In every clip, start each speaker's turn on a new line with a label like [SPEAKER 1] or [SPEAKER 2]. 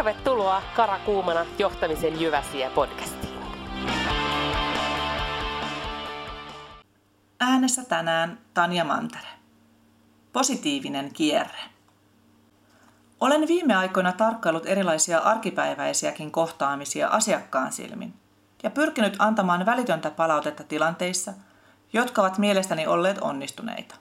[SPEAKER 1] Tervetuloa Karakuumana johtamisen Jyväsiä podcastiin.
[SPEAKER 2] Äänessä tänään Tanja Mantere. Positiivinen kierre. Olen viime aikoina tarkkaillut erilaisia arkipäiväisiäkin kohtaamisia asiakkaan silmin ja pyrkinyt antamaan välitöntä palautetta tilanteissa, jotka ovat mielestäni olleet onnistuneita.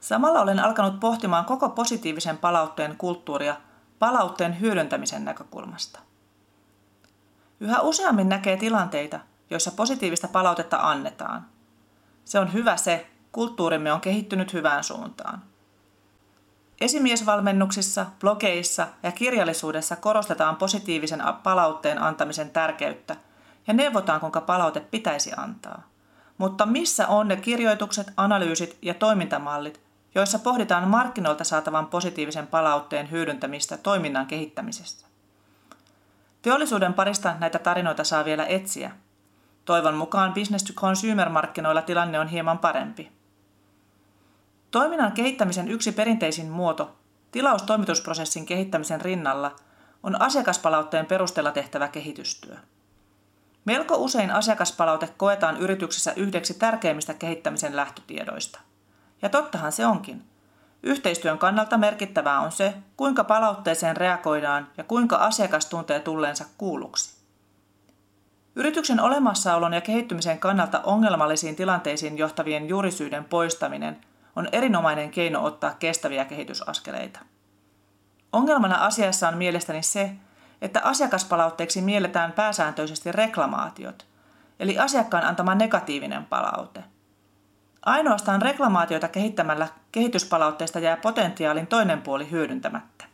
[SPEAKER 2] Samalla olen alkanut pohtimaan koko positiivisen palautteen kulttuuria palautteen hyödyntämisen näkökulmasta. Yhä useammin näkee tilanteita, joissa positiivista palautetta annetaan. Se on hyvä se, kulttuurimme on kehittynyt hyvään suuntaan. Esimiesvalmennuksissa, blogeissa ja kirjallisuudessa korostetaan positiivisen palautteen antamisen tärkeyttä ja neuvotaan, kuinka palaute pitäisi antaa. Mutta missä on ne kirjoitukset, analyysit ja toimintamallit, joissa pohditaan markkinoilta saatavan positiivisen palautteen hyödyntämistä toiminnan kehittämisessä? Teollisuuden parista näitä tarinoita saa vielä etsiä. Toivon mukaan business to consumer markkinoilla tilanne on hieman parempi. Toiminnan kehittämisen yksi perinteisin muoto, tilaustoimitusprosessin kehittämisen rinnalla, on asiakaspalautteen perusteella tehtävä kehitystyö. Melko usein asiakaspalaute koetaan yrityksessä yhdeksi tärkeimmistä kehittämisen lähtötiedoista. Ja tottahan se onkin. Yhteistyön kannalta merkittävää on se, kuinka palautteeseen reagoidaan ja kuinka asiakas tuntee tulleensa kuulluksi. Yrityksen olemassaolon ja kehittymisen kannalta ongelmallisiin tilanteisiin johtavien juurisyiden poistaminen on erinomainen keino ottaa kestäviä kehitysaskeleita. Ongelmana asiassa on mielestäni se, että asiakaspalautteeksi mielletään pääsääntöisesti reklamaatiot, eli asiakkaan antama negatiivinen palaute. Ainoastaan reklamaatioita kehittämällä kehityspalautteesta jää potentiaalin toinen puoli hyödyntämättä.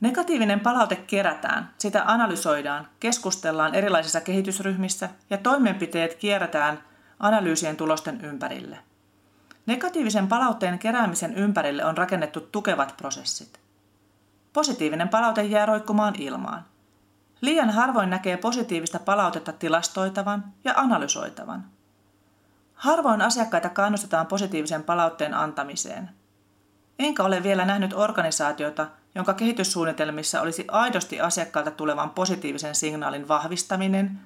[SPEAKER 2] Negatiivinen palaute kerätään, sitä analysoidaan, keskustellaan erilaisissa kehitysryhmissä ja toimenpiteet kierrätään analyysien tulosten ympärille – Negatiivisen palautteen keräämisen ympärille on rakennettu tukevat prosessit. Positiivinen palaute jää roikkumaan ilmaan. Liian harvoin näkee positiivista palautetta tilastoitavan ja analysoitavan. Harvoin asiakkaita kannustetaan positiivisen palautteen antamiseen. Enkä ole vielä nähnyt organisaatiota, jonka kehityssuunnitelmissa olisi aidosti asiakkaalta tulevan positiivisen signaalin vahvistaminen –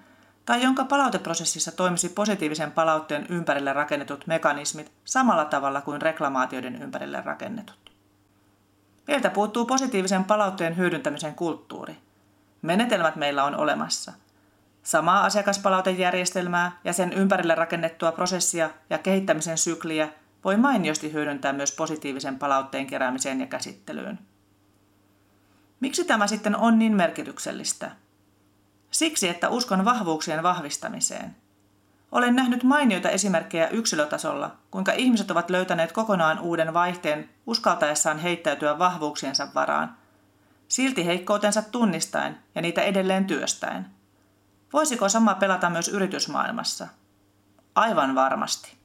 [SPEAKER 2] tai jonka palauteprosessissa toimisi positiivisen palautteen ympärille rakennetut mekanismit samalla tavalla kuin reklamaatioiden ympärille rakennetut. Meiltä puuttuu positiivisen palautteen hyödyntämisen kulttuuri. Menetelmät meillä on olemassa. Samaa asiakaspalautejärjestelmää ja sen ympärille rakennettua prosessia ja kehittämisen sykliä voi mainiosti hyödyntää myös positiivisen palautteen keräämiseen ja käsittelyyn. Miksi tämä sitten on niin merkityksellistä? Siksi, että uskon vahvuuksien vahvistamiseen. Olen nähnyt mainioita esimerkkejä yksilötasolla, kuinka ihmiset ovat löytäneet kokonaan uuden vaihteen uskaltaessaan heittäytyä vahvuuksiensa varaan, silti heikkoutensa tunnistaen ja niitä edelleen työstäen. Voisiko sama pelata myös yritysmaailmassa? Aivan varmasti.